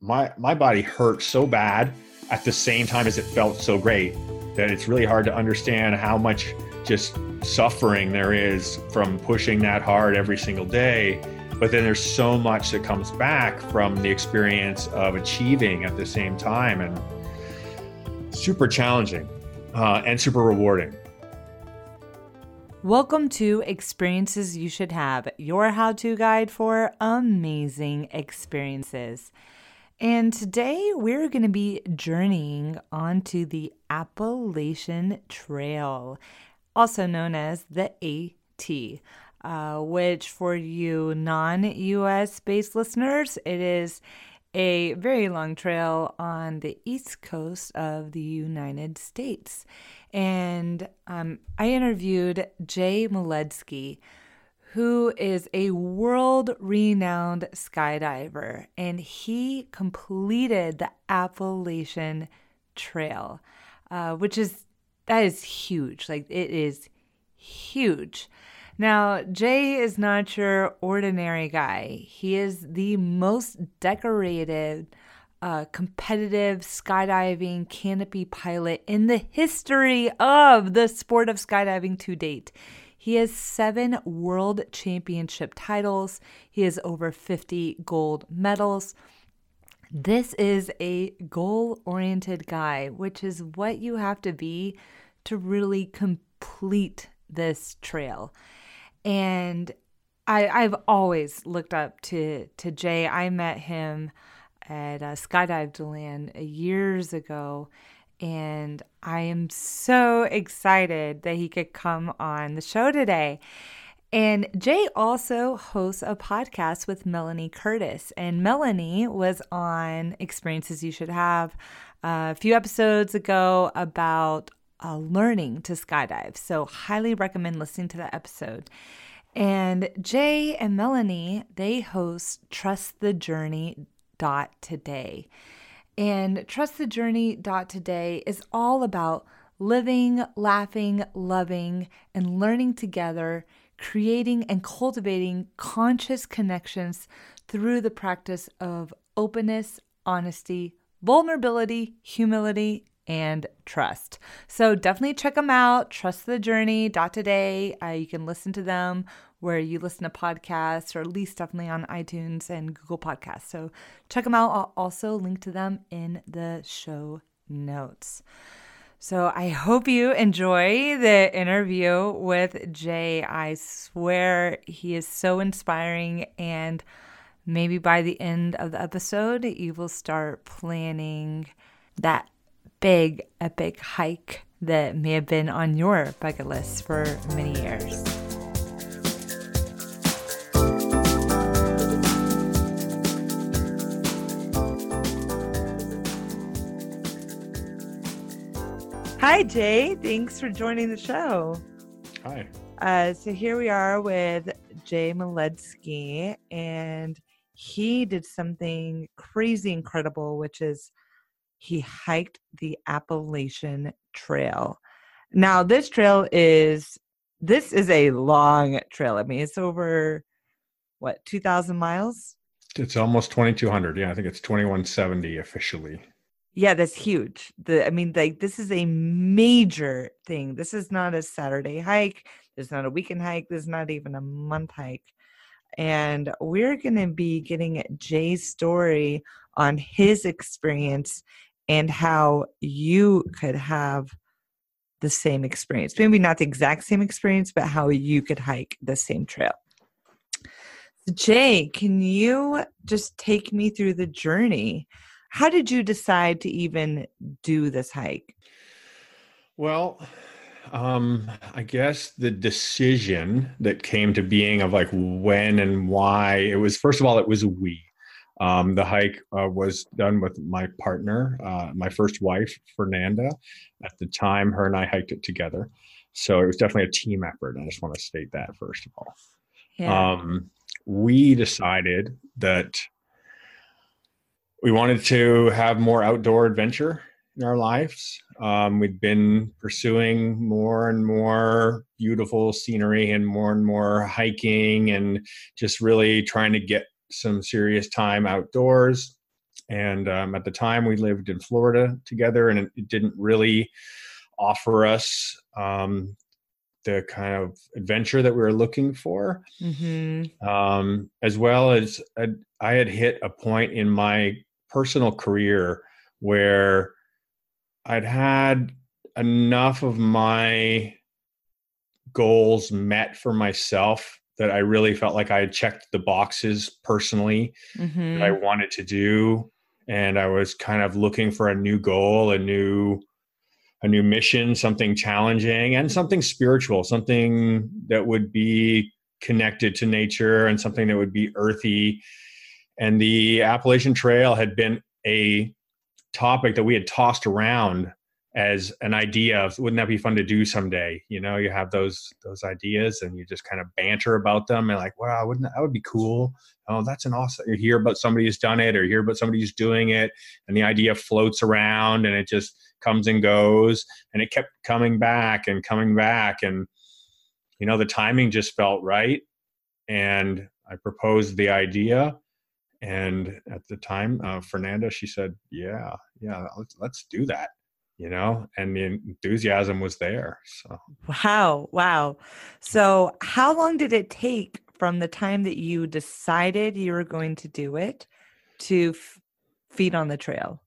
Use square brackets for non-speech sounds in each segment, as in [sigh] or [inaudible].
my my body hurt so bad at the same time as it felt so great that it's really hard to understand how much just suffering there is from pushing that hard every single day but then there's so much that comes back from the experience of achieving at the same time and super challenging uh, and super rewarding Welcome to Experiences You Should Have, your how to guide for amazing experiences. And today we're going to be journeying onto the Appalachian Trail, also known as the AT, uh, which for you non US based listeners, it is a very long trail on the east coast of the United States. And um, I interviewed Jay Moledzki, who is a world renowned skydiver, and he completed the Appalachian Trail, uh, which is that is huge. Like it is huge. Now, Jay is not your ordinary guy. He is the most decorated uh, competitive skydiving canopy pilot in the history of the sport of skydiving to date. He has seven world championship titles. He has over 50 gold medals. This is a goal oriented guy, which is what you have to be to really complete this trail. And I, I've always looked up to, to Jay. I met him at uh, Skydive Deland years ago. And I am so excited that he could come on the show today. And Jay also hosts a podcast with Melanie Curtis. And Melanie was on Experiences You Should Have uh, a few episodes ago about uh, learning to skydive. So, highly recommend listening to that episode. And Jay and Melanie, they host Trust the Journey dot today. And Trust the Journey dot today is all about living, laughing, loving, and learning together, creating and cultivating conscious connections through the practice of openness, honesty, vulnerability, humility, and trust. So definitely check them out. Trust the Journey dot today. Uh, you can listen to them where you listen to podcasts, or at least definitely on iTunes and Google Podcasts. So check them out. I'll also link to them in the show notes. So I hope you enjoy the interview with Jay. I swear he is so inspiring and maybe by the end of the episode you will start planning that big epic hike that may have been on your bucket list for many years. Hi, Jay. Thanks for joining the show. Hi. Uh, so here we are with Jay Moledzki, and he did something crazy incredible, which is he hiked the Appalachian Trail. Now, this trail is this is a long trail. I mean, it's over what two thousand miles. It's almost twenty two hundred. Yeah, I think it's twenty one seventy officially. Yeah, that's huge. The I mean, like this is a major thing. This is not a Saturday hike. This is not a weekend hike. This is not even a month hike. And we're going to be getting Jay's story on his experience and how you could have the same experience. Maybe not the exact same experience, but how you could hike the same trail. Jay, can you just take me through the journey? How did you decide to even do this hike? Well, um, I guess the decision that came to being of like when and why it was first of all it was we. Um, the hike uh, was done with my partner, uh, my first wife, Fernanda. At the time, her and I hiked it together. So it was definitely a team effort. I just want to state that first of all. Yeah. Um, we decided that we wanted to have more outdoor adventure in our lives. Um, we'd been pursuing more and more beautiful scenery and more and more hiking and just really trying to get some serious time outdoors. And um, at the time, we lived in Florida together, and it didn't really offer us um, the kind of adventure that we were looking for. Mm-hmm. Um, as well as a, uh, I had hit a point in my personal career where I'd had enough of my goals met for myself that I really felt like I had checked the boxes personally mm-hmm. that I mm-hmm. wanted to do. And I was kind of looking for a new goal, a new a new mission, something challenging and something spiritual, something that would be connected to nature and something that would be earthy. And the Appalachian Trail had been a topic that we had tossed around as an idea of wouldn't that be fun to do someday? You know you have those those ideas and you just kind of banter about them and like wow wouldn't that, that would be cool. Oh that's an awesome you hear about somebody who's done it or hear about somebody who's doing it and the idea floats around and it just comes and goes. And it kept coming back and coming back and you know the timing just felt right. And i proposed the idea and at the time uh, fernanda she said yeah yeah let's, let's do that you know, and the enthusiasm was there. So, wow, wow. So, how long did it take from the time that you decided you were going to do it to f- feet on the trail?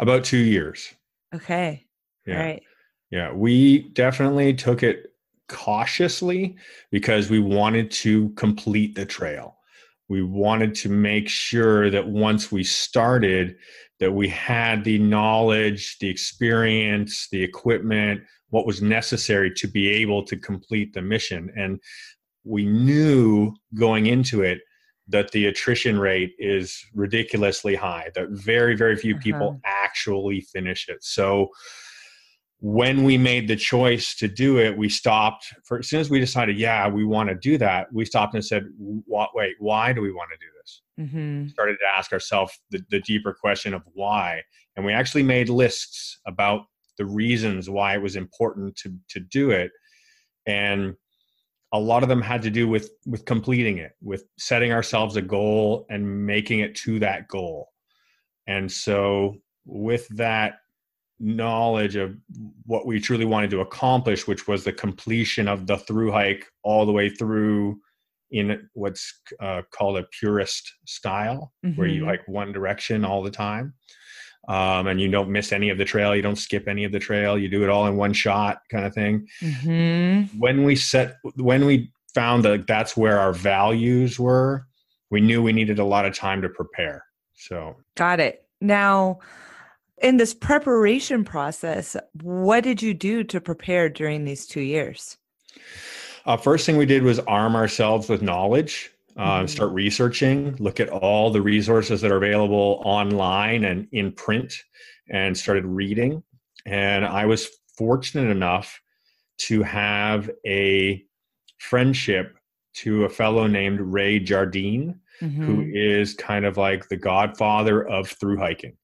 About two years. Okay. Yeah. All right. Yeah. We definitely took it cautiously because we wanted to complete the trail. We wanted to make sure that once we started, that we had the knowledge, the experience, the equipment, what was necessary to be able to complete the mission. And we knew going into it that the attrition rate is ridiculously high, that very, very few uh-huh. people actually finish it. So when we made the choice to do it, we stopped. For as soon as we decided, yeah, we want to do that, we stopped and said, "What? Wait, why do we want to do this?" Mm-hmm. Started to ask ourselves the, the deeper question of why, and we actually made lists about the reasons why it was important to to do it, and a lot of them had to do with with completing it, with setting ourselves a goal and making it to that goal, and so with that knowledge of what we truly wanted to accomplish, which was the completion of the through hike all the way through in what's uh, called a purist style, mm-hmm. where you mm-hmm. hike one direction all the time. Um, and you don't miss any of the trail, you don't skip any of the trail, you do it all in one shot, kind of thing. Mm-hmm. When we set, when we found that that's where our values were, we knew we needed a lot of time to prepare. So, got it. Now, in this preparation process, what did you do to prepare during these two years? Uh, first thing we did was arm ourselves with knowledge, uh, mm-hmm. start researching, look at all the resources that are available online and in print, and started reading. And I was fortunate enough to have a friendship to a fellow named Ray Jardine, mm-hmm. who is kind of like the godfather of through hiking.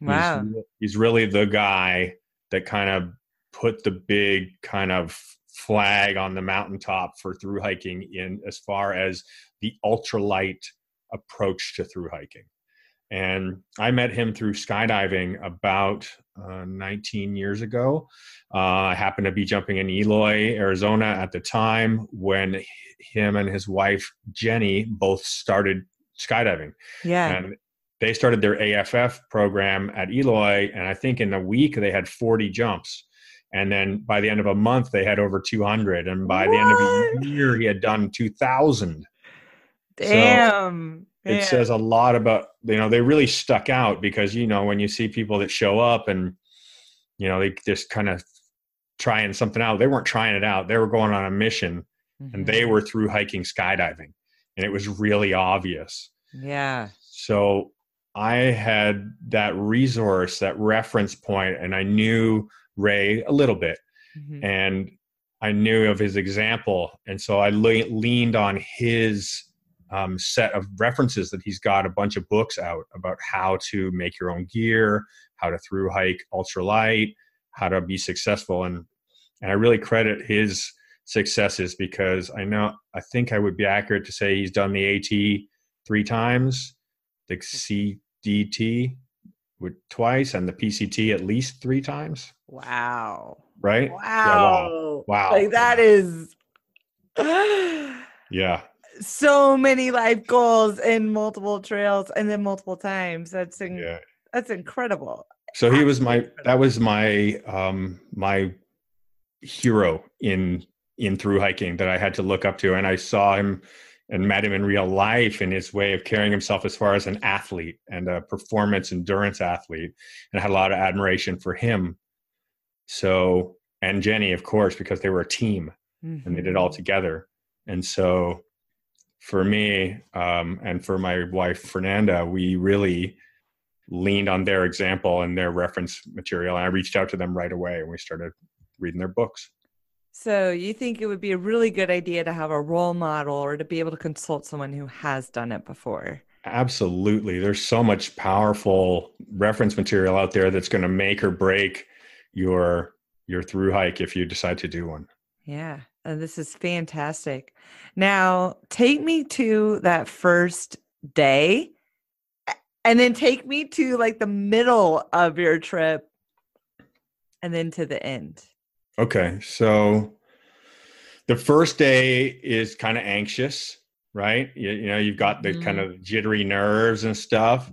Wow. He's, he's really the guy that kind of put the big kind of flag on the mountaintop for through hiking in as far as the ultralight approach to through hiking. And I met him through skydiving about uh, 19 years ago. Uh, I happened to be jumping in Eloy, Arizona at the time when him and his wife, Jenny, both started skydiving. Yeah. And they started their AFF program at Eloy, and I think in a week they had 40 jumps. And then by the end of a month, they had over 200. And by what? the end of a year, he had done 2,000. Damn. So it says a lot about, you know, they really stuck out because, you know, when you see people that show up and, you know, they just kind of trying something out, they weren't trying it out. They were going on a mission mm-hmm. and they mm-hmm. were through hiking skydiving. And it was really obvious. Yeah. So I had that resource, that reference point, and I knew Ray a little bit. Mm-hmm. And I knew of his example. And so I le- leaned on his um, set of references that he's got a bunch of books out about how to make your own gear, how to through hike ultralight, how to be successful. And, and I really credit his successes because I know, I think I would be accurate to say he's done the AT three times, the C DT with twice and the PCT at least three times. Wow. Right? Wow. Yeah, wow. wow. Like that is [sighs] Yeah. So many life goals and multiple trails and then multiple times. That's in, Yeah. that's incredible. So he was my that was my um my hero in in through hiking that I had to look up to and I saw him and met him in real life in his way of carrying himself as far as an athlete and a performance endurance athlete and I had a lot of admiration for him. So and Jenny of course because they were a team and they did it all Mhm. together. And so for me um, and for my wife Fernanda, we really leaned on their example and their reference material. And I reached out to them right away and we started reading their books. So you think it would be a really good idea to have a role model or to be able to consult someone who has done it before? Absolutely. There's so much powerful reference material out there that's going to make or break your your through hike if you decide to do one. Yeah, and this is fantastic. Now, take me to that first day and then take me to like the middle of your trip and then to the end. Okay. So the first day is kind of anxious, right? You, you know, you've got the kind mm-hmm. of jittery nerves and stuff,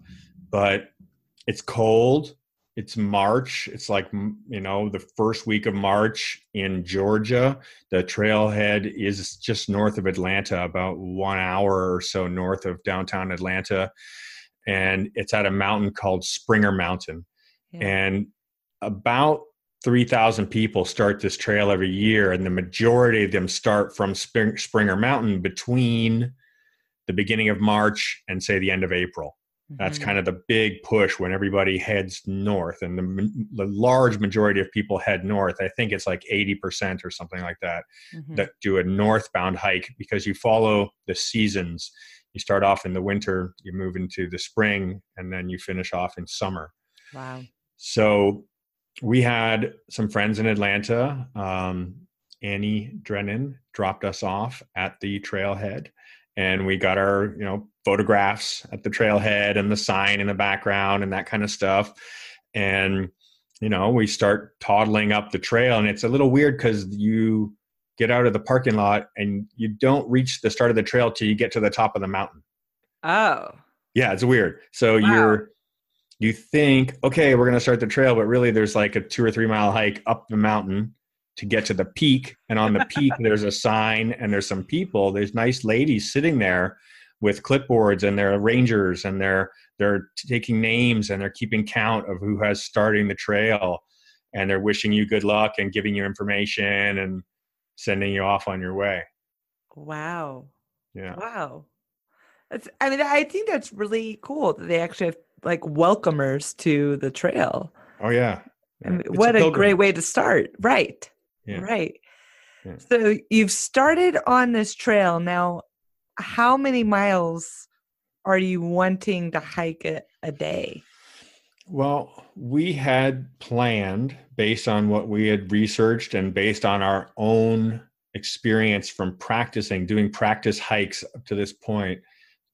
but it's cold. It's March. It's like, you know, the first week of March in Georgia. The trailhead is just north of Atlanta, about one hour or so north of downtown Atlanta. And it's at a mountain called Springer Mountain Yeah. and about 3,000 people start this trail every year, and the majority of them start from Spring, Springer Mountain between the beginning of March and say the end of April. That's Mhm. kind of the big push when everybody heads north, and the, the large majority of people head north. I think it's like 80% or something like that Mhm. that do a northbound hike because you follow the seasons. You start off in the winter, you move into the spring, and then you finish off in summer. Wow. So we had some friends in Atlanta. Um, Annie Drennan dropped us off at the trailhead, and we got our you know photographs at the trailhead and the sign in the background and that kind of stuff. And you know we start toddling up the trail, and it's a little weird because you get out of the parking lot and you don't reach the start of the trail till you get to the top of the mountain. Oh. Yeah, it's weird. So Wow. you're you think, okay, we're gonna start the trail, but really there's like a two or three mile hike up the mountain to get to the peak. And on the peak [laughs] there's a sign and there's some people. There's nice ladies sitting there with clipboards and they're rangers and they're they're taking names and they're keeping count of who has starting the trail and they're wishing you good luck and giving you information and sending you off on your way. Wow. Yeah. Wow. That's, I mean, I think that's really cool that they actually have like welcomers to the trail. Oh yeah. I mean, what a, great way to start. Right. Yeah. Right. Yeah. So you've started on this trail. Now, how many miles are you wanting to hike a, a day? Well, we had planned based on what we had researched and based on our own experience from practicing, doing practice hikes up to this point,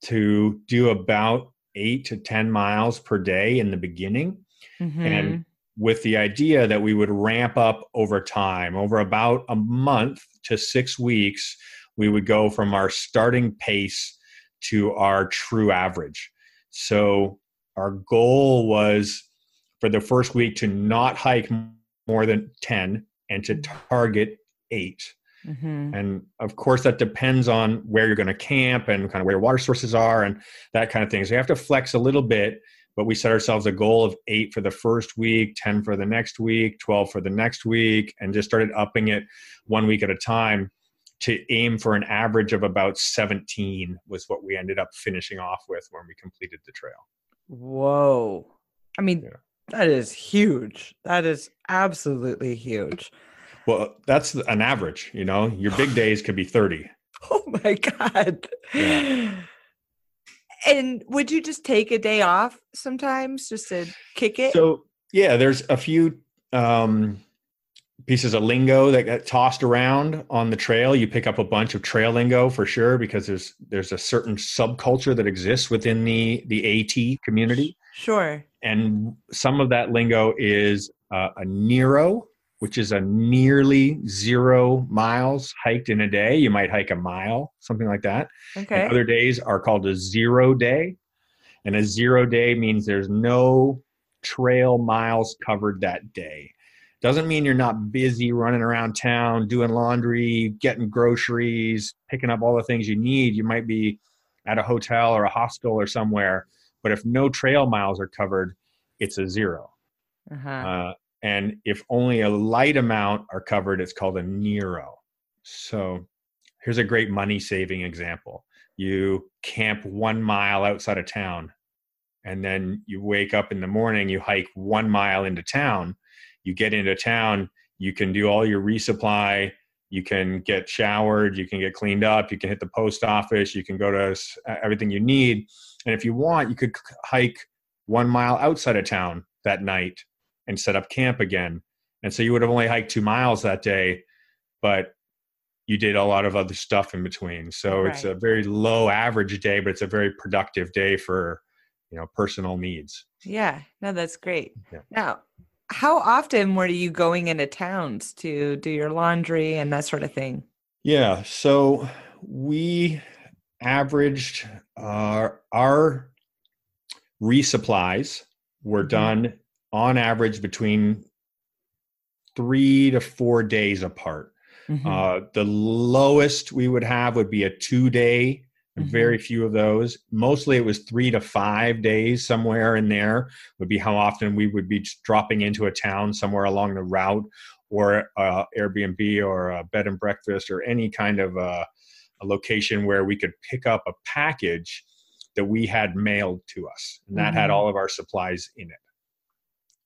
to do about eight to 10 miles per day in the beginning. Mm-hmm. And with the idea that we would ramp up over time, over about a month to six weeks, we would go from our starting pace to our true average. So our goal was for the first week to not hike more than 10 and to target eight. Mm-hmm. And of course, that depends on where you're going to camp and kind of where your water sources are and that kind of thing. So you have to flex a little bit, but we set ourselves a goal of eight for the first week, 10 for the next week, 12 for the next week, and just started upping it one week at a time to aim for an average of about 17 was what we ended up finishing off with when we completed the trail. Whoa. I mean, Yeah. that is huge. That is absolutely huge. Well, that's an average, you know, your big days could be 30. [laughs] Oh my God. Yeah. And would you just take a day off sometimes just to kick it? So yeah, there's a few um, pieces of lingo that get tossed around on the trail. You pick up a bunch of trail lingo for sure because there's there's a certain subculture that exists within the the AT community. Sure. And some of that lingo is uh, a Nero, which is a nearly zero miles hiked in a day. You might hike a mile, something like that. Okay. And other days are called a zero day. And a zero day means there's no trail miles covered that day. Doesn't mean you're not busy running around town, doing laundry, getting groceries, picking up all the things you need. You might be at a hotel or a hostel or somewhere. But if no trail miles are covered, it's a 0 uh-huh. uh, and if only a light amount are covered, it's called a Nero. So here's a great money saving example. You camp one mile outside of town, and then you wake up in the morning, you hike one mile into town. You get into town, you can do all your resupply, you can get showered, you can get cleaned up, you can hit the post office, you can go to everything you need. And if you want, you could hike one mile outside of town that night and set up camp again. And so you would have only hiked two miles that day, but you did a lot of other stuff in between. So right. it's a very low average day, but it's a very productive day for, you know, personal needs. Yeah, no, that's great. Yeah. Now, how often were you going into towns to do your laundry and that sort of thing? Yeah, so we averaged uh, our resupplies were mm-hmm. done on average between three to four days apart. Mm-hmm. Uh, the lowest we would have would be a two day, mm-hmm. very few of those. Mostly it was three to five days, somewhere in there would be how often we would be dropping into a town somewhere along the route or uh, Airbnb or a bed and breakfast or any kind of uh, a location where we could pick up a package that we had mailed to us and that mm-hmm. had all of our supplies in it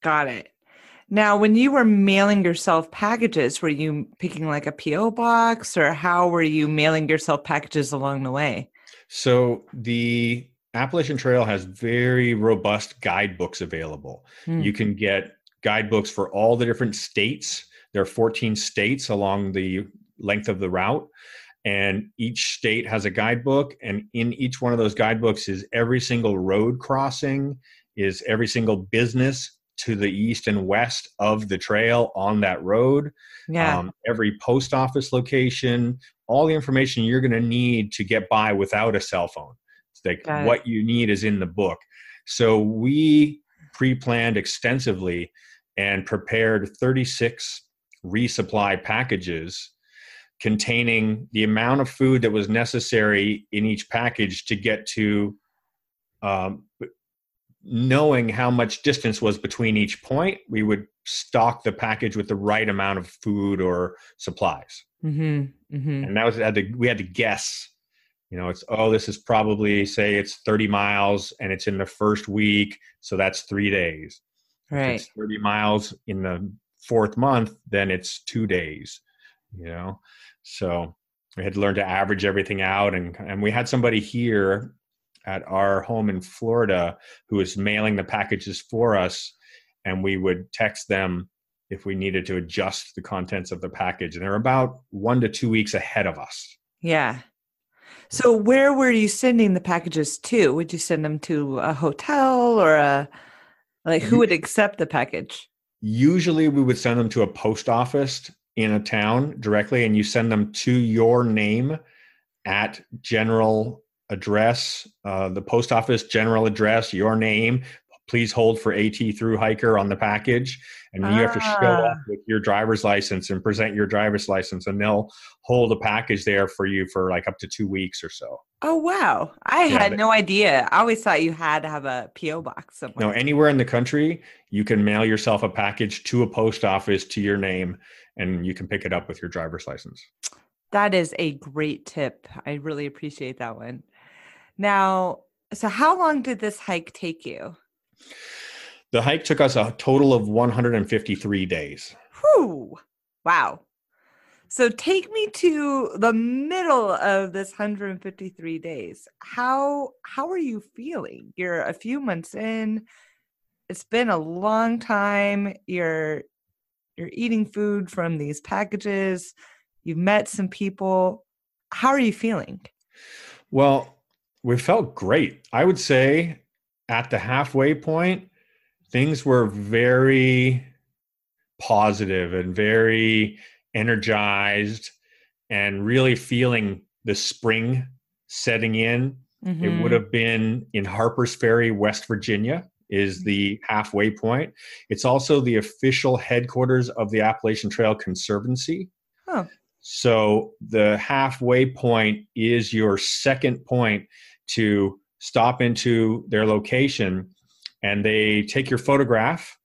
got it. Now when you were mailing yourself packages were you picking like a po box or how were you mailing yourself packages along the way? So the appalachian trail has very robust guidebooks available. Mm. you can get guidebooks for all the different states. There are 14 states along the length of the route and each state has a guidebook and in each one of those guidebooks is every single road crossing is every single business to the east and west of the trail on that road yeah. Um, every post office location all the information you're going to need to get by without a cell phone it's like Got what it. you need is in the book so we pre-planned extensively and prepared 36 resupply packages containing the amount of food that was necessary in each package to get to um, knowing how much distance was between each point we would stock the package with the right amount of food or supplies. Mm-hmm, mm-hmm. and that was had to, we had to guess you know it's oh this is probably say it's 30 miles and it's in the first week so that's three days. Right. 30 miles in the fourth month then it's two days you know? So we had to learn to average everything out and and we had somebody here at our home in Florida who was mailing the packages for us and we would text them if we needed to adjust the contents of the package and they're about 1 to 2 weeks ahead of us. Yeah. So where were you sending the packages to? Would you send them to a hotel or a like who would accept the package? Usually we would send them to a post office in a town directly and you send them to your name at general address, uh, the post office general address, your name. Please hold for AT through hiker on the package. And you have to show ah. up with your driver's license and present your driver's license, and they'll hold a package there for you for like up to two weeks or so. Oh, wow. I yeah, had but, no idea. I always thought you had to have a P.O. box somewhere. No, anywhere in the country, you can mail yourself a package to a post office to your name and you can pick it up with your driver's license. That is a great tip. I really appreciate that one. Now, so how long did this hike take you? The hike took us a total of 153 days. Whew. Wow. So take me to the middle of this 153 days. How how are you feeling? You're a few months in. It's been a long time. You're you're eating food from these packages. You've met some people. How are you feeling? Well, we felt great. I would say at the halfway point, things were very positive and very energized and really feeling the spring setting in. Mm-hmm. It would have been in Harpers Ferry, West Virginia, is mm-hmm. the halfway point. It's also the official headquarters of the Appalachian Trail Conservancy. Oh. So the halfway point is your second point to stop into their location and they take your photograph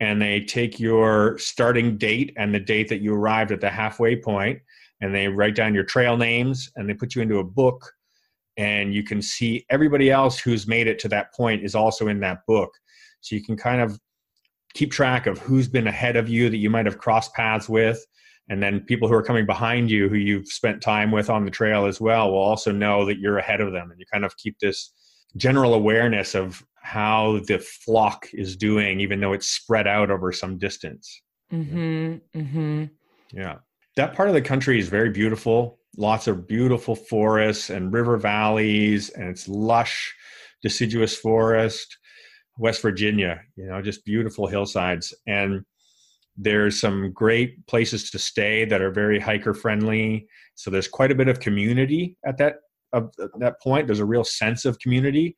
and they take your starting date and the date that you arrived at the halfway point and they write down your trail names and they put you into a book and you can see everybody else who's made it to that point is also in that book. So you can kind of keep track of who's been ahead of you that you might have crossed paths with and then people who are coming behind you who you've spent time with on the trail as well will also know that you're ahead of them and you kind of keep this general awareness of how the flock is doing, even though it's spread out over some distance. Mm-hmm, mm-hmm. Yeah. That part of the country is very beautiful. Lots of beautiful forests and river valleys, and it's lush, deciduous forest. West Virginia, you know, just beautiful hillsides. And there's some great places to stay that are very hiker friendly. So there's quite a bit of community at that of that point. There's a real sense of community.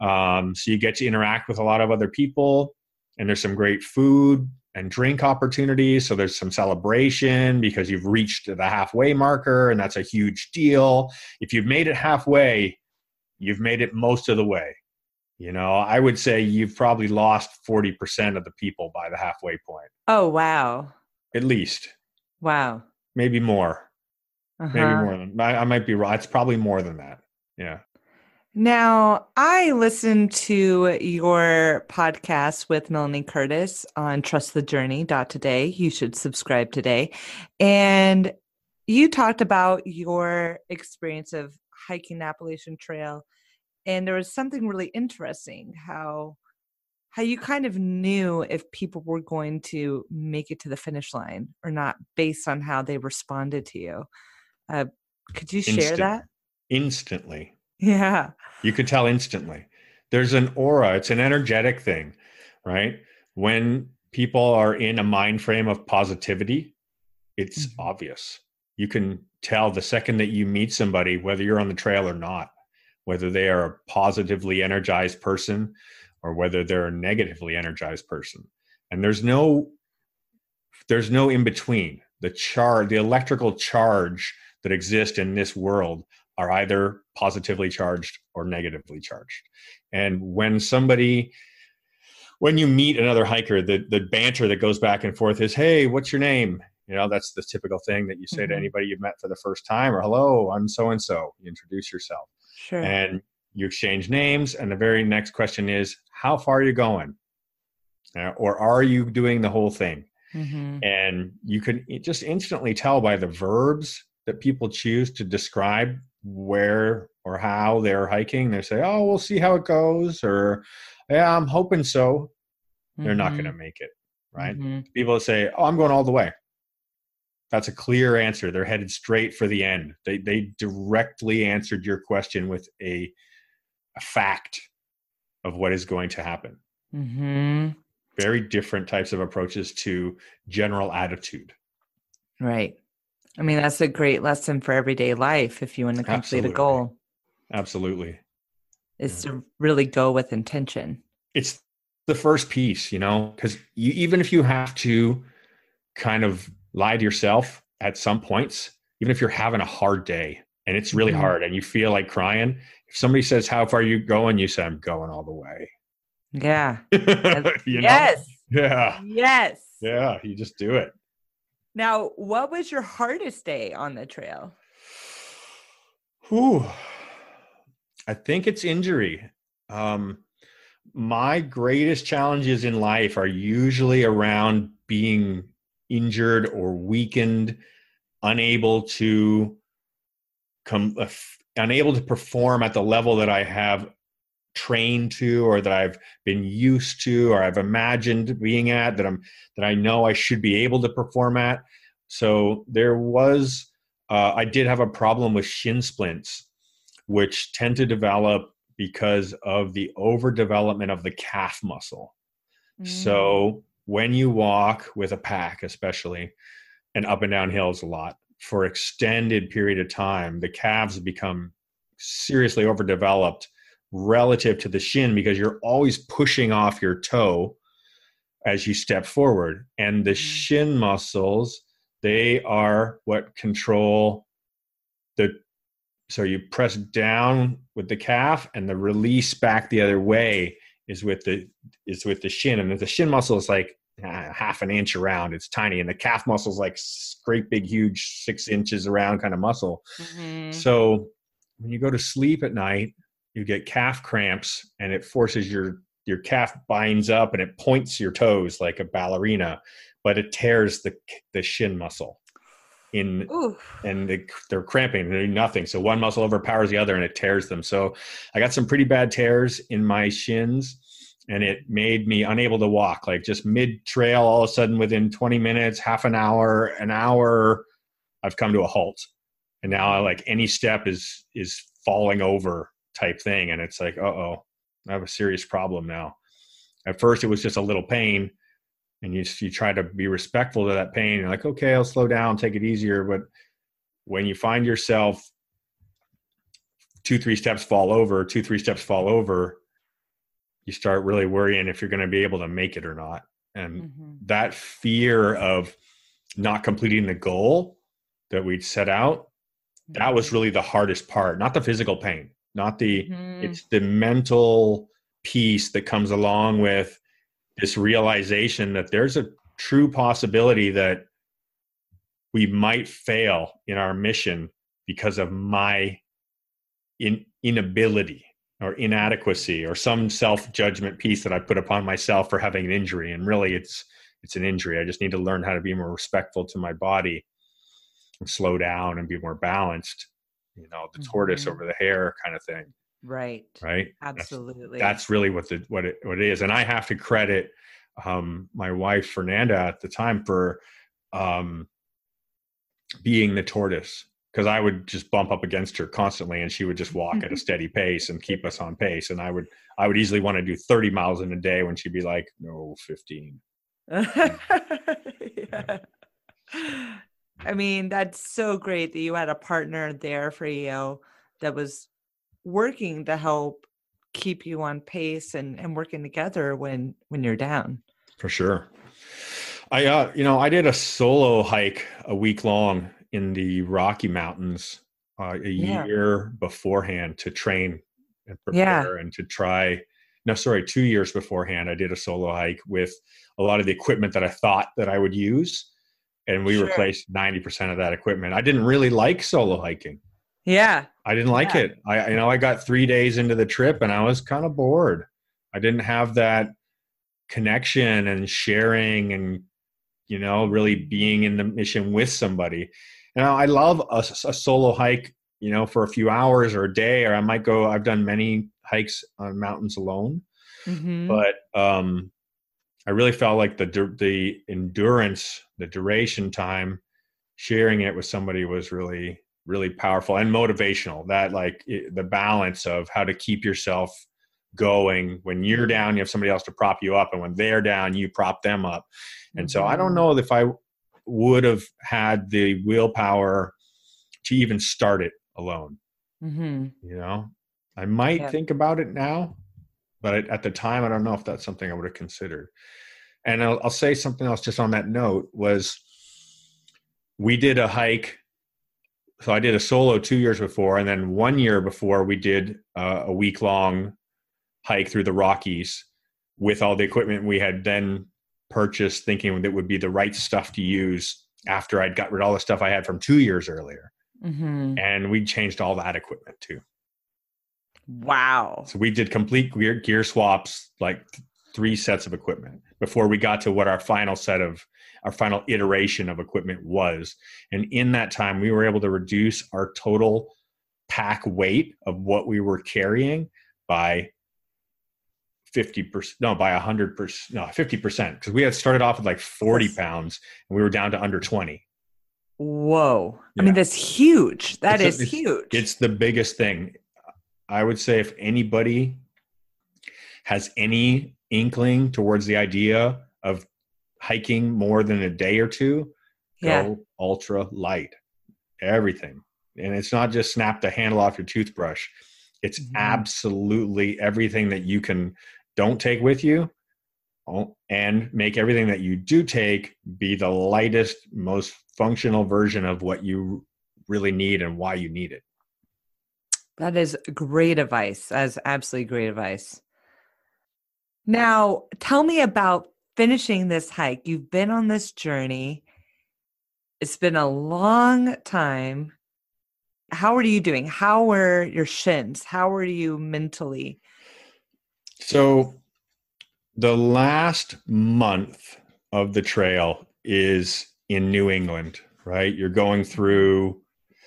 Um, so you get to interact with a lot of other people, and there's some great food and drink opportunities. So there's some celebration because you've reached the halfway marker, and that's a huge deal. If you've made it halfway, you've made it most of the way. You know, I would say you've probably lost 40% of the people by the halfway point. Oh, wow. At least. Wow. Maybe more. Uh-huh. Maybe more than I, I might be wrong. It's probably more than that. Yeah. Now, I listened to your podcast with Melanie Curtis on Trust the Journey today. You should subscribe today. And you talked about your experience of hiking the Appalachian Trail. And there was something really interesting how how you kind of knew if people were going to make it to the finish line or not based on how they responded to you. Uh, could you share Instant, that? Instantly. Yeah. You could tell instantly. There's an aura, it's an energetic thing, right? When people are in a mind frame of positivity, it's mm-hmm. obvious. You can tell the second that you meet somebody, whether you're on the trail or not, whether they are a positively energized person or whether they're a negatively energized person. And there's no there's no in between. The charge, the electrical charge that exists in this world are either positively charged or negatively charged. And when somebody, when you meet another hiker, the, the banter that goes back and forth is, hey, what's your name? You know, that's the typical thing that you say mm-hmm. to anybody you've met for the first time, or hello, I'm so and so. You introduce yourself. Sure. And you exchange names. And the very next question is, how far are you going? Uh, or are you doing the whole thing? Mm-hmm. And you can just instantly tell by the verbs that people choose to describe where or how they're hiking. They say, "Oh, we'll see how it goes," or "Yeah, I'm hoping so." Mm-hmm. They're not going to mm-hmm. make it, right? Mm-hmm. People say, "Oh, I'm going all the way." That's a clear answer. They're headed straight for the end. They they directly answered your question with a a fact of what is going to happen. Mm-hmm. Very different types of approaches to general attitude. Right. I mean, that's a great lesson for everyday life if you want to complete Absolutely. a goal. Absolutely. Is yeah. to really go with intention. It's the first piece, you know, because you, even if you have to kind of lie to yourself at some points, even if you're having a hard day and it's really mm-hmm. hard and you feel like crying, if somebody says, How far are you going? You say, I'm going all the way. Yeah. [laughs] yes. Yeah. Yes. Yeah. You just do it. Now, what was your hardest day on the trail? Whew. I think it's injury. Um, my greatest challenges in life are usually around being injured or weakened, unable to come, uh, unable to perform at the level that I have trained to or that I've been used to or I've imagined being at that I'm that I know I should be able to perform at. So there was uh, I did have a problem with shin splints, which tend to develop because of the overdevelopment of the calf muscle. Mm. So when you walk with a pack, especially, and up and down hills a lot for extended period of time, the calves become seriously overdeveloped relative to the shin because you're always pushing off your toe as you step forward. And the mm. shin muscles, they are what control the so you press down with the calf and the release back the other way is with the is with the shin. And the shin muscle is like uh, half an inch around. It's tiny. And the calf muscle is like great big huge six inches around kind of muscle. Mm-hmm. so when you go to sleep at night you get calf cramps and it forces your your calf binds up and it points your toes like a ballerina but it tears the the shin muscle in Ooh. and they, they're cramping they're nothing. So one muscle overpowers the other and it tears them. So i got some pretty bad tears in my shins and it made me unable to walk like just mid trail all of a sudden within 20 minutes half an hour an hour i've come to a halt. And now I, like any step is is falling over type thing and it's like uh-oh i have a serious problem now. At first it was just a little pain and you you try to be respectful to that pain. You're like, okay, I'll slow down, take it easier. But when you find yourself two, three steps fall over, two, three steps fall over, you start really worrying if you're going to be able to make it or not. And mm-hmm. that fear of not completing the goal that we'd set out, that was mm-hmm. really the hardest part, not the physical pain, not the, mm-hmm. it's the mental piece that comes along with this realization that there's a true possibility that we might fail in our mission because of my in, inability or inadequacy or some self-judgment piece that I put upon myself for having an injury. And really it's it's an injury. I just need to learn how to be more respectful to my body and slow down and be more balanced you know the mm-hmm. tortoise over the hare kind of thing Right. Right. Absolutely. That's, that's, really what the what it what it is, and I have to credit um, my wife Fernanda at the time for um, being the tortoise because I would just bump up against her constantly, and she would just walk at a [laughs] steady pace and keep us on pace. And I would I would easily want to do thirty miles in a day when she'd be like, "No, 15. [laughs] yeah. I mean, that's so great that you had a partner there for you that was working to help keep you on pace and, and working together when when you're down for sure i uh you know i did a solo hike a week long in the rocky mountains uh, a yeah. year beforehand to train and prepare yeah. and to try no sorry two years beforehand i did a solo hike with a lot of the equipment that i thought that i would use and we sure. replaced 90% of that equipment i didn't really like solo hiking yeah. I didn't like yeah. it. I you know, I got 3 days into the trip and I was kind of bored. I didn't have that connection and sharing and you know, really being in the mission with somebody. And I love a, a solo hike, you know, for a few hours or a day or I might go I've done many hikes on mountains alone. Mm-hmm. But um I really felt like the the endurance, the duration time sharing it with somebody was really really powerful and motivational that like it, the balance of how to keep yourself going when you're down you have somebody else to prop you up and when they're down you prop them up and so i don't mm-hmm. know if i would have had the willpower to even start it alone mm-hmm. you know i might yeah. think about it now but at the time i don't know if that's something i would have considered and I'll, I'll say something else just on that note was we did a hike so I did a solo two years before, and then one year before we did uh, a week long hike through the Rockies with all the equipment we had then purchased, thinking that would be the right stuff to use after I'd got rid of all the stuff I had from two years earlier. Mm-hmm. And we changed all that equipment too. Wow. So we did complete gear, gear swaps, like three sets of equipment before we got to what our final set of our final iteration of equipment was. And in that time, we were able to reduce our total pack weight of what we were carrying by 50% no by 100% no 50% because we had started off with like 40 pounds and we were down to under 20 whoa. Yeah. i mean that's huge. That it's is it's, huge. it's the biggest thing. I would say if anybody has any inkling towards the idea of hiking more than a day or two, Yeah. go ultra light. Everything. And it's not just snap the handle off your toothbrush. It's Mhm. absolutely everything that you can don't take with you and make everything that you do take be the lightest, most functional version of what you really need and why you need it. That is great advice. That's absolutely great advice. Now, tell me about finishing this hike. You've been on this journey. It's been a long time. How are you doing? How were your shins? How are you mentally? So the last month of the trail is in New England, right? You're going through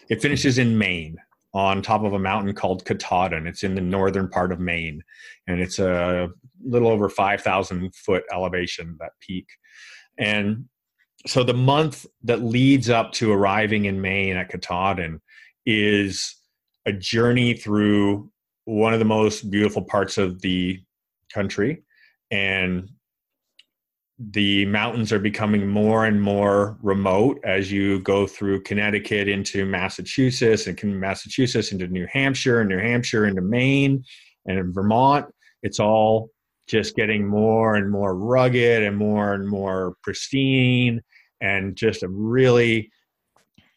it finishes in Maine on top of a mountain called Katahdin. It's in the northern part of Maine and it's a little over 5,000 foot elevation, that peak. And so the month that leads up to arriving in Maine at Katahdin is a journey through one of the most beautiful parts of the country and the mountains are becoming more and more remote as you go through Connecticut into Massachusetts and Massachusetts into New Hampshire and New Hampshire into Maine and Vermont. It's all just getting more and more rugged and more and more pristine and just a really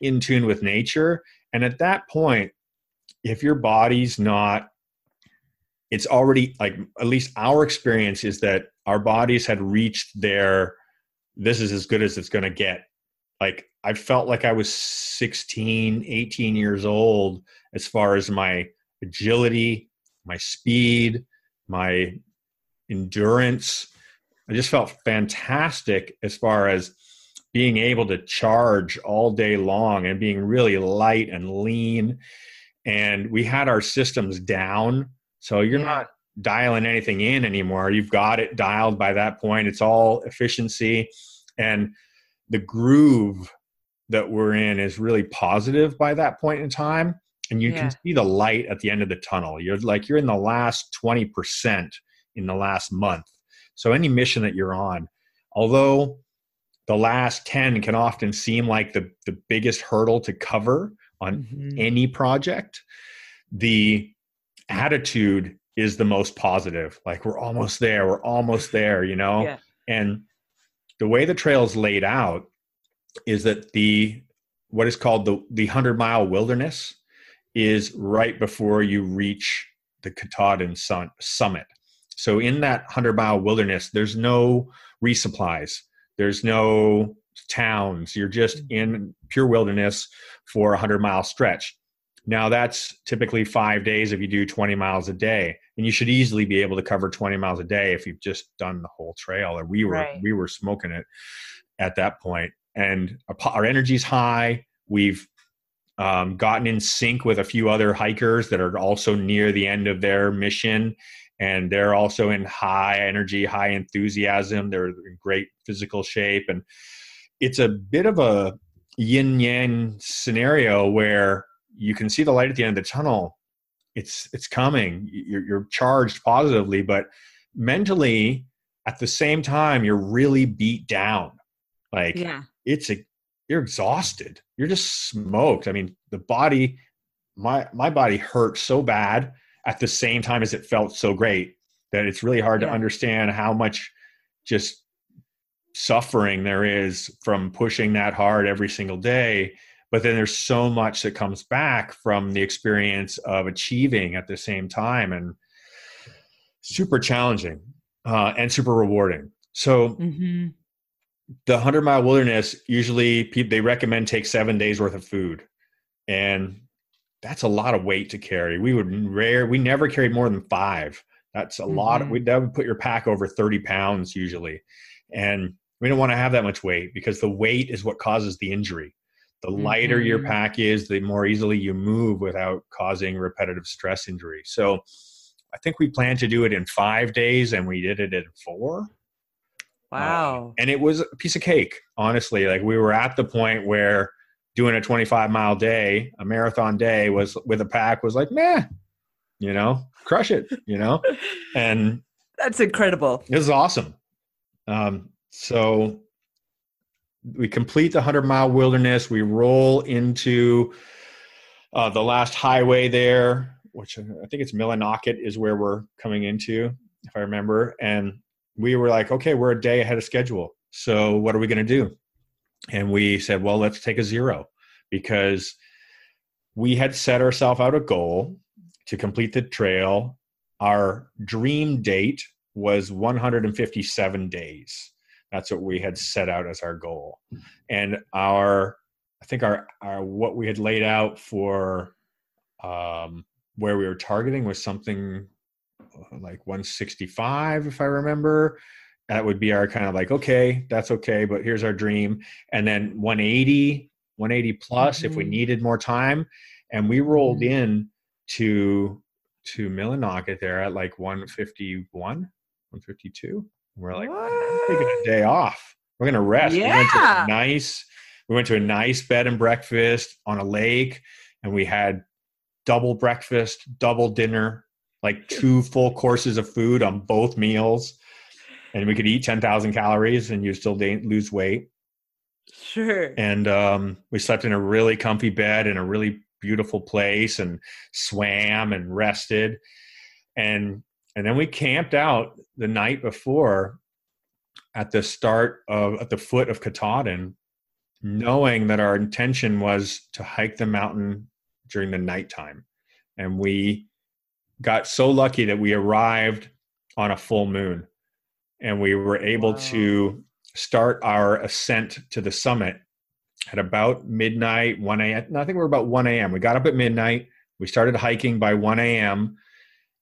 in tune with nature. And at that point, if your body's not it's already like at least our experience is that our bodies had reached their this is as good as it's going to get. Like i felt like i was 16 18 years old as far as my agility my speed my endurance. I just felt fantastic as far as being able to charge all day long and being really light and lean. And we had our systems down so you're Yeah. not dialing anything in anymore. You've got it dialed by that point. It's all efficiency. And the groove that we're in is really positive by that point in time. And you Yeah. can see the light at the end of the tunnel. You're like you're in the last 20% in the last month. So any mission that you're on, although the last 10 can often seem like the, the biggest hurdle to cover on Mhm. any project, the attitude is the most positive. Like we're almost there, we're almost there, you know? Yeah. And the way the trail is laid out is that the what is called the the 100 mile wilderness is right before you reach the Katahdin sun, summit. So in that 100 mile wilderness, there's no resupplies. There's no towns. You're just mm-hmm. in pure wilderness for a 100 mile stretch. Now that's typically five days if you do 20 miles a day, and you should easily be able to cover 20 miles a day if you've just done the whole trail. Or we were Right. we were smoking it at that point, and our, energy's high. We've um, gotten in sync with a few other hikers that are also near the end of their mission, and they're also in high energy, high enthusiasm. They're in great physical shape, and it's a bit of a yin yang scenario where you can see the light at the end of the tunnel. It's it's coming. You're, you're charged positively, but mentally, at the same time, you're really beat down. Like Yeah. it's a you're exhausted. You're just smoked. I mean, the body, my my body hurt so bad at the same time as it felt so great that it's really hard to understand how much just suffering there is from pushing that hard every single day but then there's so much that comes back from the experience of achieving at the same time and super challenging uh, and super rewarding. So hmm the 100 mile wilderness usually people they recommend take seven days worth of food and that's a lot of weight to carry. We would rare we never carried more than five. That's a lot Mhm. we that would put your pack over 30 pounds usually and we don't want to have that much weight because the weight is what causes the injury the lighter your Mhm. pack is the more easily you move without causing repetitive stress injury so i think we planned to do it in five days and we did it in four Wow. and it was a piece of cake honestly like we were at the point where doing a 25 mile day a marathon day was with a pack was like meh you know, crush it, you know, [laughs] and that's incredible. It was awesome. Um, so we complete the 100 mile wilderness. We roll into uh, the last highway there, which I think it's Millinocket is where we're coming into, if I remember. And we were like, okay, we're a day ahead of schedule. So what are we going to do? And we said, well, let's take a zero because we had set ourselves out a goal to complete the trail. Our dream date was 157 days. That's what we had set out as our goal. And our, I think our, our what we had laid out for um, where we were targeting was something uh, like 165, if I remember. That would be our kind of like, okay, that's okay, but here's our dream. And then 180, 180 plus mm-hmm. if we mm-hmm. needed more time. And we rolled mm-hmm. in to to Millinocket there at like 151, 152. We're like, taking a day off. We're gonna rest. Yeah. We went to a nice, we went to a nice bed and breakfast on a lake, and we had double breakfast, double dinner, like [laughs] two full courses of food on both meals, and we could eat ten thousand calories, and you still didn't lose weight. Sure. And um, we slept in a really comfy bed in a really beautiful place, and swam and rested, and and then we camped out the night before at the start of at the foot of Katahdin, knowing that our intention was to hike the mountain during the nighttime. And we got so lucky that we arrived on a full moon and we were able wow. to start our ascent to the summit at about midnight, 1 a.m. I think we are about 1 a.m. We got up at midnight. We started hiking by 1 a.m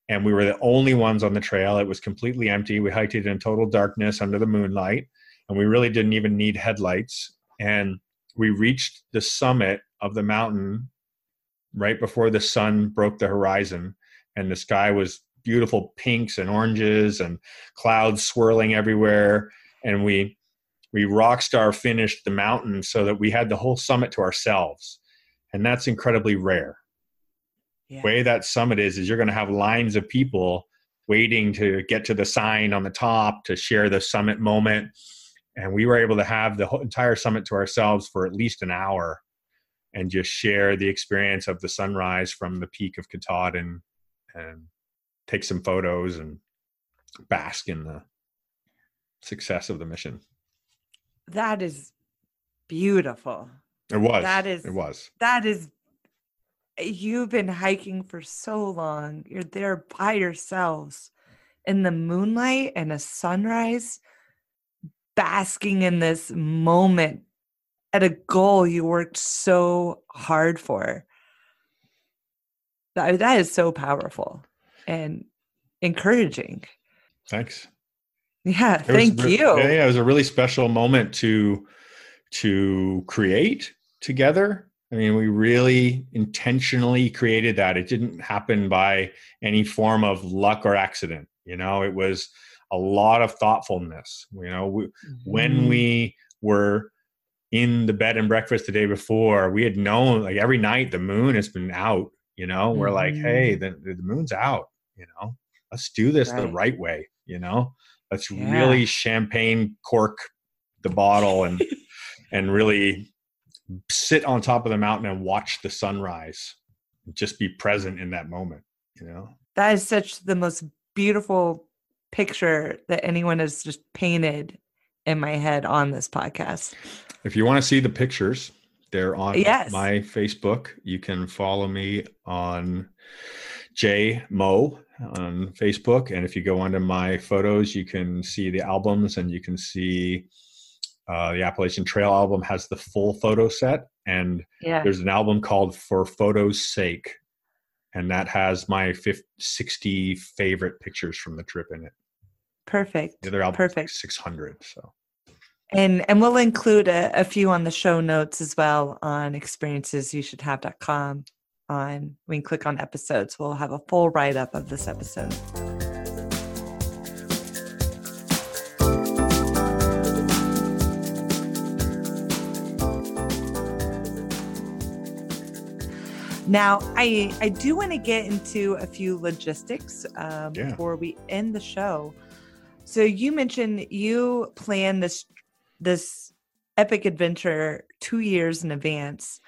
and we were the only ones on the trail. It was completely empty. We hiked it in total darkness under the moonlight, and we really didn't even need headlights. And we reached the summit of the mountain right before the sun broke the horizon, and the sky was beautiful pinks and oranges and clouds swirling everywhere. And we we rock star finished the mountain so that we had the whole summit to ourselves, and that's incredibly rare yeah. way that summit is is you're going to have lines of people waiting to get to the sign on the top to share the summit moment and we were able to have the whole entire summit to ourselves for at least an hour and just share the experience of the sunrise from the peak of Katahdin and, and take some photos and bask in the success of the mission. That is beautiful. It was. That is. It was. That is you've been hiking for so long. You're there by yourselves in the moonlight and a sunrise, basking in this moment at a goal you worked so hard for. That, that is so powerful and encouraging. Thanks. Yeah, thank re- you. Yeah, yeah, it was a really special moment to to create together I mean, we really intentionally created that. It didn't happen by any form of luck or accident. You know, it was a lot of thoughtfulness. You know, we, mm-hmm. when we were in the bed and breakfast the day before, we had known like every night the moon has been out. You know, mm-hmm. we're like, hey, mm-hmm. the, the moon's out. You know, let's do this right. the right way. You know, let's yeah. really champagne cork the bottle and [laughs] and really sit on top of the mountain and watch the sunrise just be present in that moment you know? That is such the most beautiful picture that anyone has just painted in my head on this podcast. If you want to see the pictures they're on yes. my facebook. You can follow me on j mo on facebook and if you go onto my photos you can see the albums and you can see uh, the Appalachian Trail album has the full photo set, and yeah. there's an album called For Photos Sake, and that has my 50, 60 favorite pictures from the trip in it. Perfect. The other album Perfect. 600. So. And and we'll include a, a few on the show notes as well on experiencesyoushouldhave.com. On we can click on episodes. We'll have a full write up of this episode. Now, I I do want to get into a few logistics um, Yeah. before we end the show. So you mentioned you plan this this epic adventure two years in advance.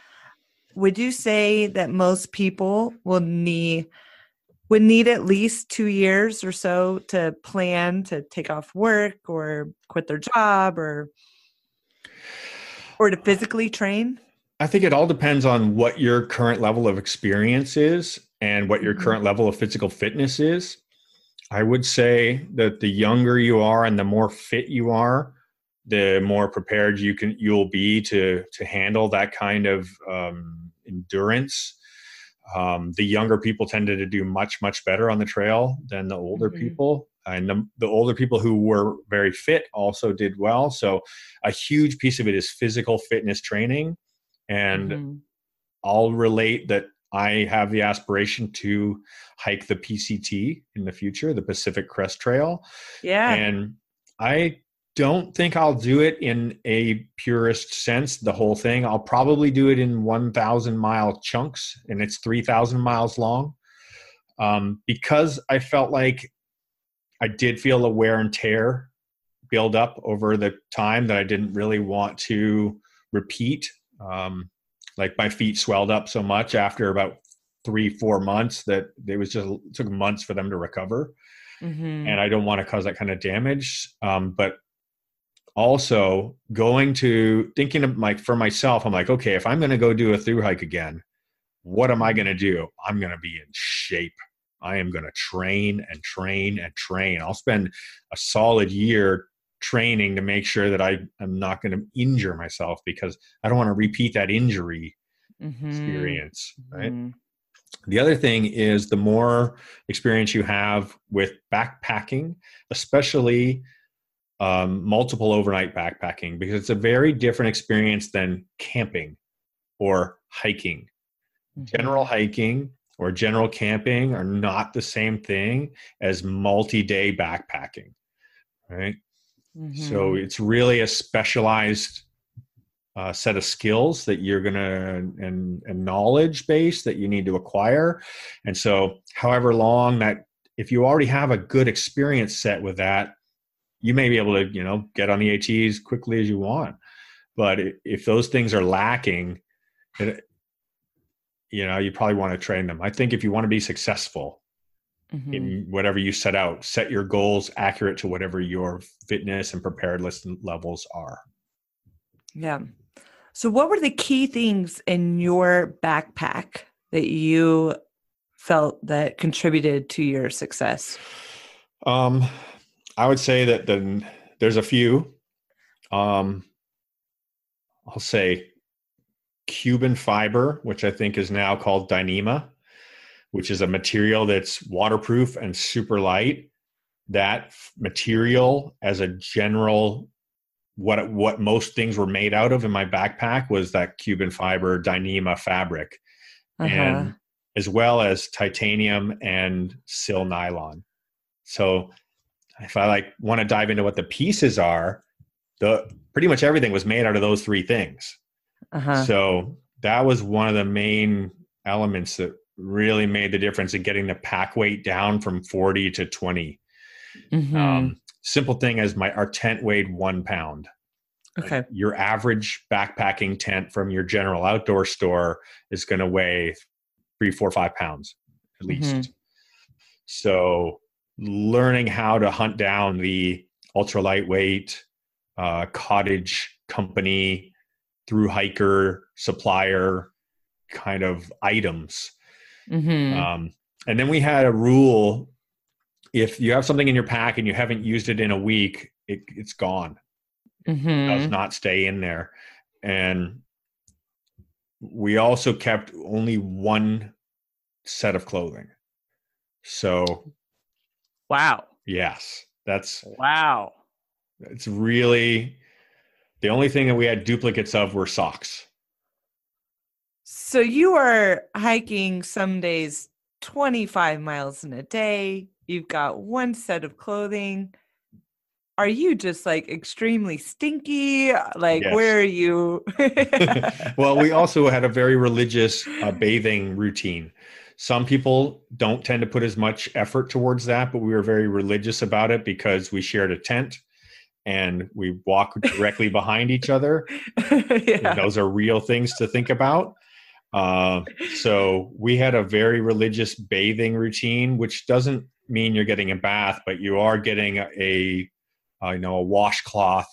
Would you say that most people will need would need at least two years or so to plan to take off work or quit their job or or to physically train? I think it all depends on what your current level of experience is and what your Mhm. current level of physical fitness is. I would say that the younger you are and the more fit you are, the more prepared you can you'll be to to handle that kind of um, endurance. Um, the younger people tended to do much much better on the trail than the older Mhm. people, and the, the older people who were very fit also did well. So, a huge piece of it is physical fitness training, and Mhm. I'll relate that I have the aspiration to hike the PCT in the future, the Pacific Crest Trail. Yeah. And I don't think I'll do it in a purist sense, the whole thing. I'll probably do it in 1,000 mile chunks, and it's 3,000 miles long. Um, because I felt like I did feel a wear and tear build up over the time that I didn't really want to repeat. Um, like my feet swelled up so much after about three, four months that it was just it took months for them to recover Mhm. and I don't want to cause that kind of damage. Um, but also going to thinking of like for myself, I'm like, okay, if I'm going to go do a through hike again, what am I going to do? I'm going to be in shape. I am going to train and train and train. I'll spend a solid year training to make sure that I am not going to injure myself because I don't want to repeat that injury Mhm. experience, right? Mhm. The other thing is the more experience you have with backpacking, especially um, multiple overnight backpacking, because it's a very different experience than camping or hiking. General hiking or general camping are not the same thing as multi day backpacking, right? So Mhm. it's really a specialized uh, set of skills that you're gonna and, and knowledge base that you need to acquire. And so, however long that, if you already have a good experience set with that, you may be able to you know get on the ATs quickly as you want. But if those things are lacking, it, you know you probably want to train them. I think if you want to be successful, Mhm. in whatever you set out. Set your goals accurate to whatever your fitness and preparedness levels are. Yeah. So, what were the key things in your backpack that you felt that contributed to your success? Um, I would say that the, there's a few. Um, I'll say Cuben fiber, which I think is now called Dyneema, which is a material that's waterproof and super light. That material, as a general, what what most things were made out of in my backpack was that Cuben fiber Dyneema fabric, Uh-huh. and as well as titanium and sil nylon. So if I like want to dive into what the pieces are, the pretty much everything was made out of those three things. Uh-huh. So that was one of the main elements that really made the difference in getting the pack weight down from 40 to 20. Mhm. Um, simple thing as my our tent weighed one pound. Like, okay. your average backpacking tent from your general outdoor store is going to weigh three, four, five pounds at least. Mhm. So, learning how to hunt down the ultra lightweight uh, cottage company through hiker supplier kind of items. Mhm. Um, and then we had a rule if you have something in your pack and you haven't used it in a week, it, it's gone does Mhm. not stay in there. And we also kept only one set of clothing. So, Wow. yes, that's Wow. it's really the only thing that we had duplicates of were socks. So you are hiking some days 25 miles in a day. You've got one set of clothing. are you just like extremely stinky? Like, Yes. where are you? [laughs] well, we also had a very religious uh, bathing routine. Some people don't tend to put as much effort towards that, but we were very religious about it because we shared a tent and we walk [laughs] directly behind each other. [laughs] yeah. Those are real things to think about. Uh, so we had a very religious bathing routine, which doesn't mean you're getting a bath, but you are getting a, a uh, you know a washcloth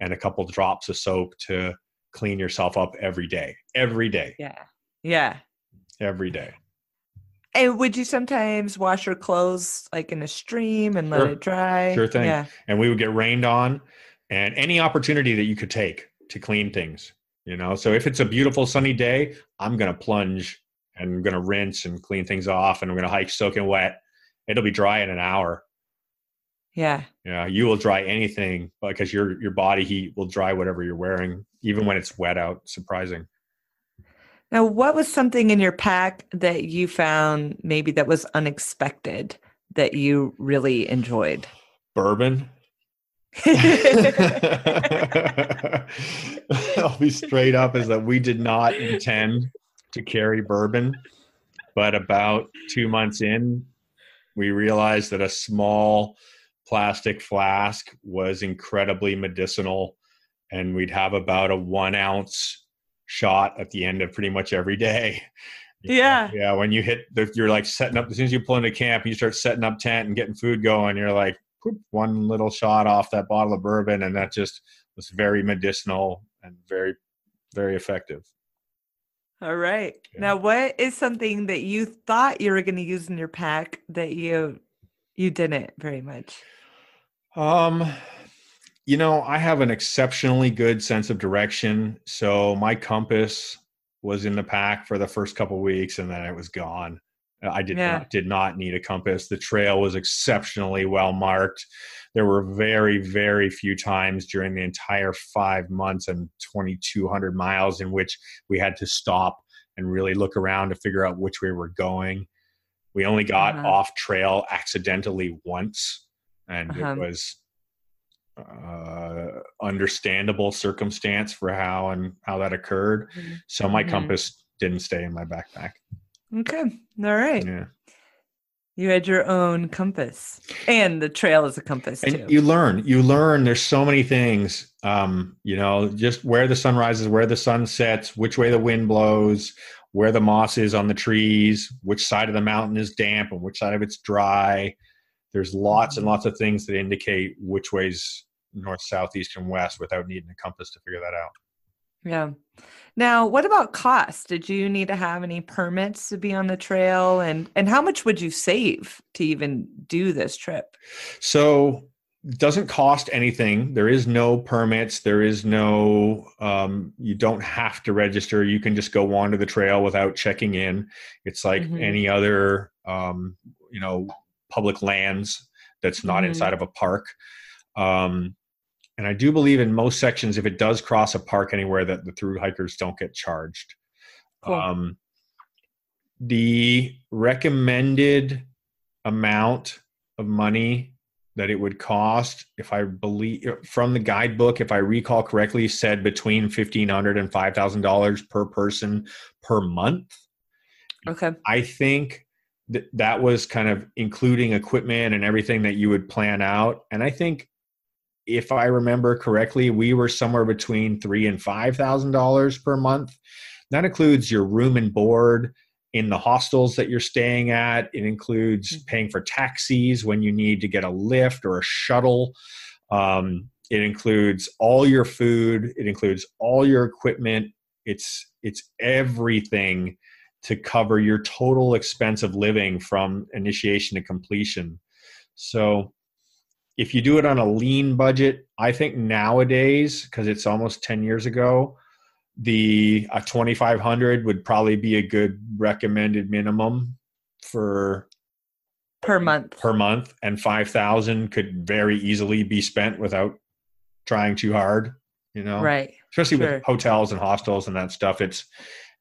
and a couple drops of soap to clean yourself up every day, every day, Yeah. Yeah. every day. And would you sometimes wash your clothes like in a stream and let Sure. it dry? Sure thing. Yeah. And we would get rained on, and any opportunity that you could take to clean things. You know, so if it's a beautiful sunny day, I'm gonna plunge and I'm gonna rinse and clean things off, and I'm gonna hike soaking wet. It'll be dry in an hour. Yeah. Yeah, you will dry anything because your your body heat will dry whatever you're wearing, even when it's wet out. Surprising. Now, what was something in your pack that you found maybe that was unexpected that you really enjoyed? Bourbon. [laughs] I'll be straight up is that we did not intend to carry bourbon, but about two months in, we realized that a small plastic flask was incredibly medicinal, and we'd have about a one ounce shot at the end of pretty much every day. [laughs] Yeah. Yeah, when you hit the, you're like setting up as soon as you pull into camp, you start setting up tent and getting food going. You're like, whoop, one little shot off that bottle of bourbon, and that just was very medicinal and very, very effective. All right. Yeah. Now, what is something that you thought you were going to use in your pack that you you didn't very much? Um, you know, I have an exceptionally good sense of direction, so my compass was in the pack for the first couple weeks, and then it was gone. I did Yeah. not did not need a compass. The trail was exceptionally well marked. There were very very few times during the entire five months and twenty two hundred miles in which we had to stop and really look around to figure out which way we're going. We only got Uh-huh. off trail accidentally once, and Uh-huh. it was uh, understandable circumstance for how and how that occurred. So my Mhm. compass didn't stay in my backpack. Okay. All right. Yeah. You had your own compass, and the trail is a compass too. you learn you learn there's so many things um you know just where the sun rises where the sun sets which way the wind blows where the moss is on the trees which side of the mountain is damp and which side of it's dry there's lots and lots of things that indicate which ways north south east and west without needing a compass to figure that out yeah. Now, what about cost? Did you need to have any permits to be on the trail, and and how much would you save to even do this trip? So it doesn't cost anything. There is no permits. There is no. Um, you don't have to register. You can just go wander the trail without checking in. It's like Mhm. any other, um, you know, public lands that's not Mhm. inside of a park. Um, and I do believe in most sections, if it does cross a park anywhere, that the through hikers don't get charged. Cool. Um, the recommended amount of money that it would cost, if I believe from the guidebook, if I recall correctly, said between fifteen hundred and five thousand dollars per person per month. Okay. I think that that was kind of including equipment and everything that you would plan out. And I think if I remember correctly, we were somewhere between three and five thousand dollars per month. That includes your room and board in the hostels that you're staying at. It includes Mhm. paying for taxis when you need to get a lift or a shuttle. Um, it includes all your food. It includes all your equipment. It's it's everything to cover your total expense of living from initiation to completion. So if you do it on a lean budget, I think nowadays, because it's almost 10 years ago, the a 2500 would probably be a good recommended minimum for Per month. per month and 5000 could very easily be spent without trying too hard you know Right. especially Sure. with hotels and hostels and that stuff it's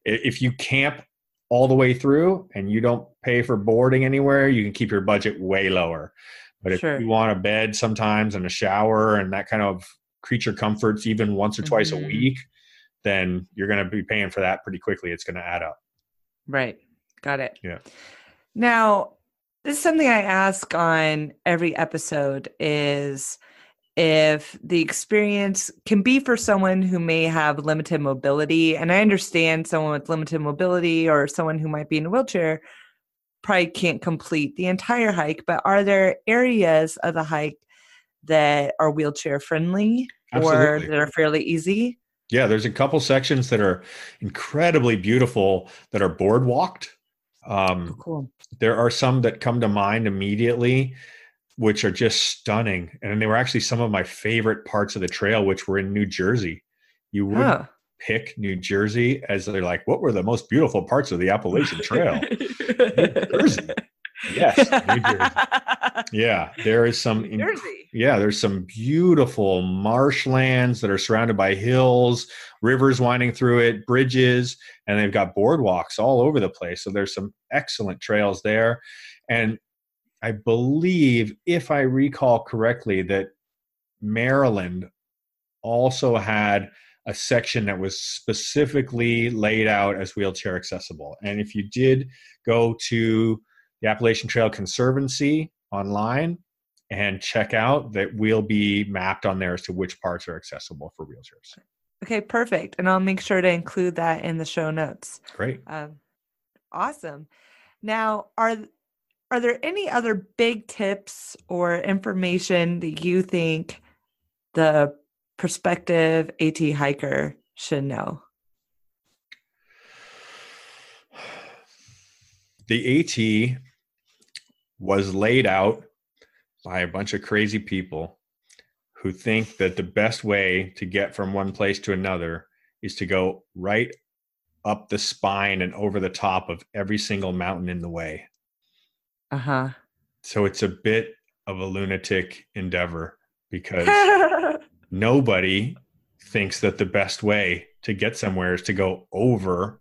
if you camp all the way through and you don't pay for boarding anywhere you can keep your budget way lower But if Sure. you want a bed sometimes and a shower and that kind of creature comforts even once or twice Mhm. a week, then you're going to be paying for that pretty quickly. It's going to add up. Right. Got it. Yeah. Now, this is something I ask on every episode is if the experience can be for someone who may have limited mobility and I understand someone with limited mobility or someone who might be in a wheelchair probably can't complete the entire hike, but are there areas of the hike that are wheelchair friendly or that are fairly easy? Yeah, there's a couple sections that are incredibly beautiful that are boardwalked. Um, cool. there are some that come to mind immediately which are just stunning and they were actually some of my favorite parts of the trail which were in new jersey you would Huh. Pick new jersey as they're like what were the most beautiful parts of the appalachian trail [laughs] Jersey. yes new jersey [laughs] yeah there is some New Jersey. yeah there's some beautiful marshlands that are surrounded by hills rivers winding through it bridges and they've got boardwalks all over the place so there's some excellent trails there and i believe if i recall correctly that maryland also had a section that was specifically laid out as wheelchair accessible and if you did go to the appalachian trail conservancy online and check out that will be mapped on there as to which parts are accessible for wheelchairs. Okay, perfect. And I'll make sure to include that in the show notes. Great. Um, awesome. Now, are are there any other big tips or information that you think the prospective AT hiker should know? The AT was laid out by a bunch of crazy people who think that the best way to get from one place to another is to go right up the spine and over the top of every single mountain in the way. Uh huh. So it's a bit of a lunatic endeavor because [laughs] nobody thinks that the best way to get somewhere is to go over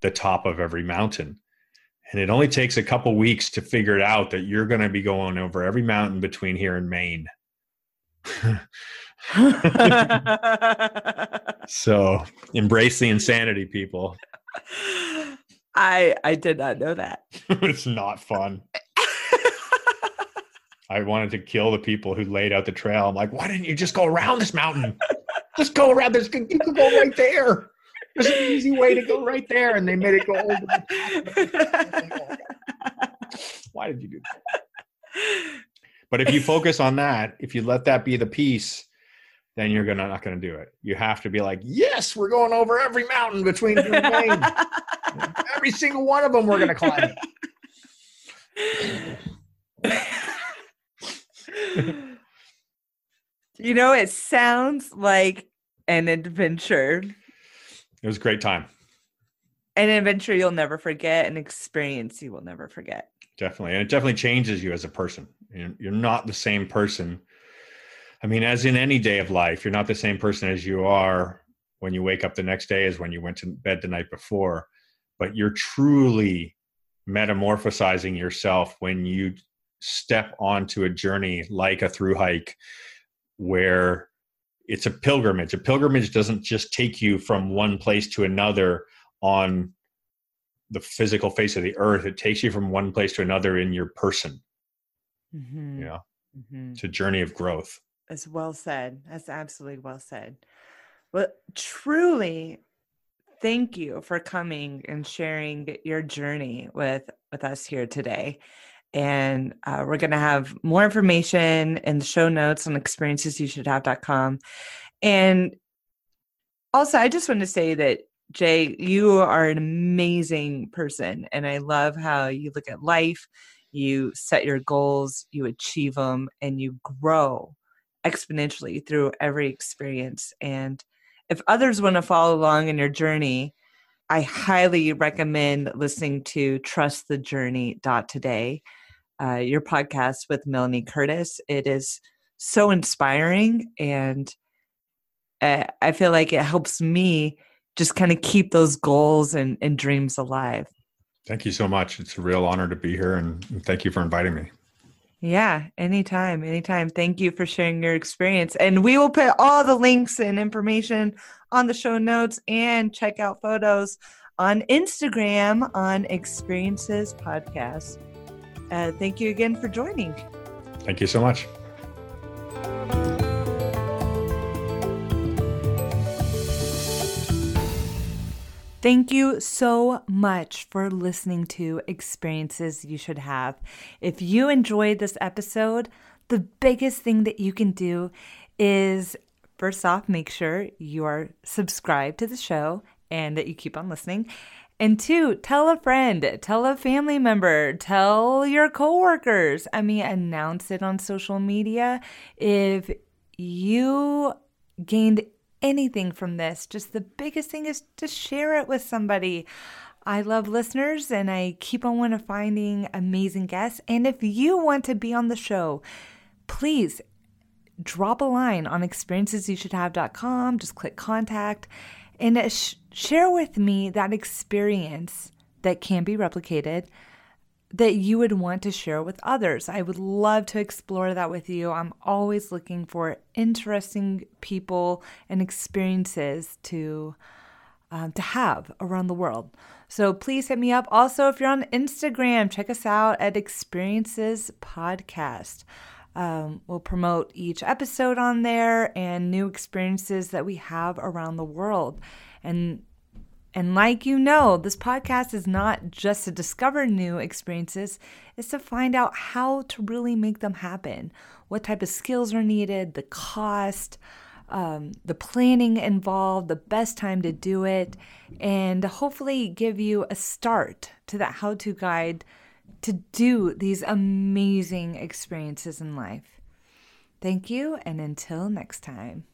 the top of every mountain. And it only takes a couple weeks to figure it out that you're going to be going over every mountain between here and Maine. [laughs] so embrace the insanity, people. [laughs] I I did not know that. [laughs] it's not fun. I wanted to kill the people who laid out the trail. I'm like, why didn't you just go around this mountain? Just go around. this. you could go right there. There's an easy way to go right there, and they made it go over. The why did you do that? But if you focus on that, if you let that be the piece, then you're gonna not gonna do it. You have to be like, yes, we're going over every mountain between and Maine. Every single one of them, we're gonna climb. You know, it sounds like an adventure, It was a great time. an adventure you'll never forget, an experience you will never forget. Definitely. And it definitely changes you as a person. You're, not the same person. I mean, as in any day of life, you're not the same person as you are when you wake up the next day as when you went to bed the night before. But you're truly metamorphosizing yourself when you step onto a journey like a through hike where it's a pilgrimage. A pilgrimage doesn't just take you from one place to another on the physical face of the earth. It takes you from one place to another in your person. Mhm, You know, mhm. it's a journey of growth. That's well said. That's absolutely well said. Well, truly, thank you for coming and sharing your journey with with us here today. And uh, we're going to have more information in the show notes on experiencesyoushouldhave.com. And also, I just want to say that Jay, you are an amazing person, and I love how you look at life. You set your goals, you achieve them, and you grow exponentially through every experience. And if others want to follow along in your journey, I highly recommend listening to Trust the Journey today, uh, your podcast with Melanie Curtis. It is so inspiring, and uh, I feel like it helps me just kind of keep those goals and, and dreams alive. Thank you so much. It's a real honor to be here and, and thank you for inviting me. Yeah, anytime, anytime. Thank you for sharing your experience. And we will put all the links and information on the show notes and check out photos on Instagram on Experiences Podcast. Uh, thank you again for joining. Thank you so much. Thank you so much for listening to Experiences You Should Have. If you enjoyed this episode, the biggest thing that you can do is first off, make sure you are subscribed to the show and that you keep on listening. And two, tell a friend, tell a family member, tell your coworkers. I mean, announce it on social media. If you gained anything from this, just the biggest thing is to share it with somebody. I love listeners and I keep on finding amazing guests. And if you want to be on the show, please drop a line on experiencesyoushouldhave.com. Just click contact and sh- share with me that experience that can be replicated that you would want to share with others. I would love to explore that with you. I'm always looking for interesting people and experiences to um, to have around the world. So please hit me up. Also, if you're on Instagram, check us out at Experiences Podcast. Um, we'll promote each episode on there and new experiences that we have around the world. And and like you know, this podcast is not just to discover new experiences, it's to find out how to really make them happen. What type of skills are needed, the cost, um, the planning involved, the best time to do it, and hopefully give you a start to that how to guide to do these amazing experiences in life. Thank you, and until next time.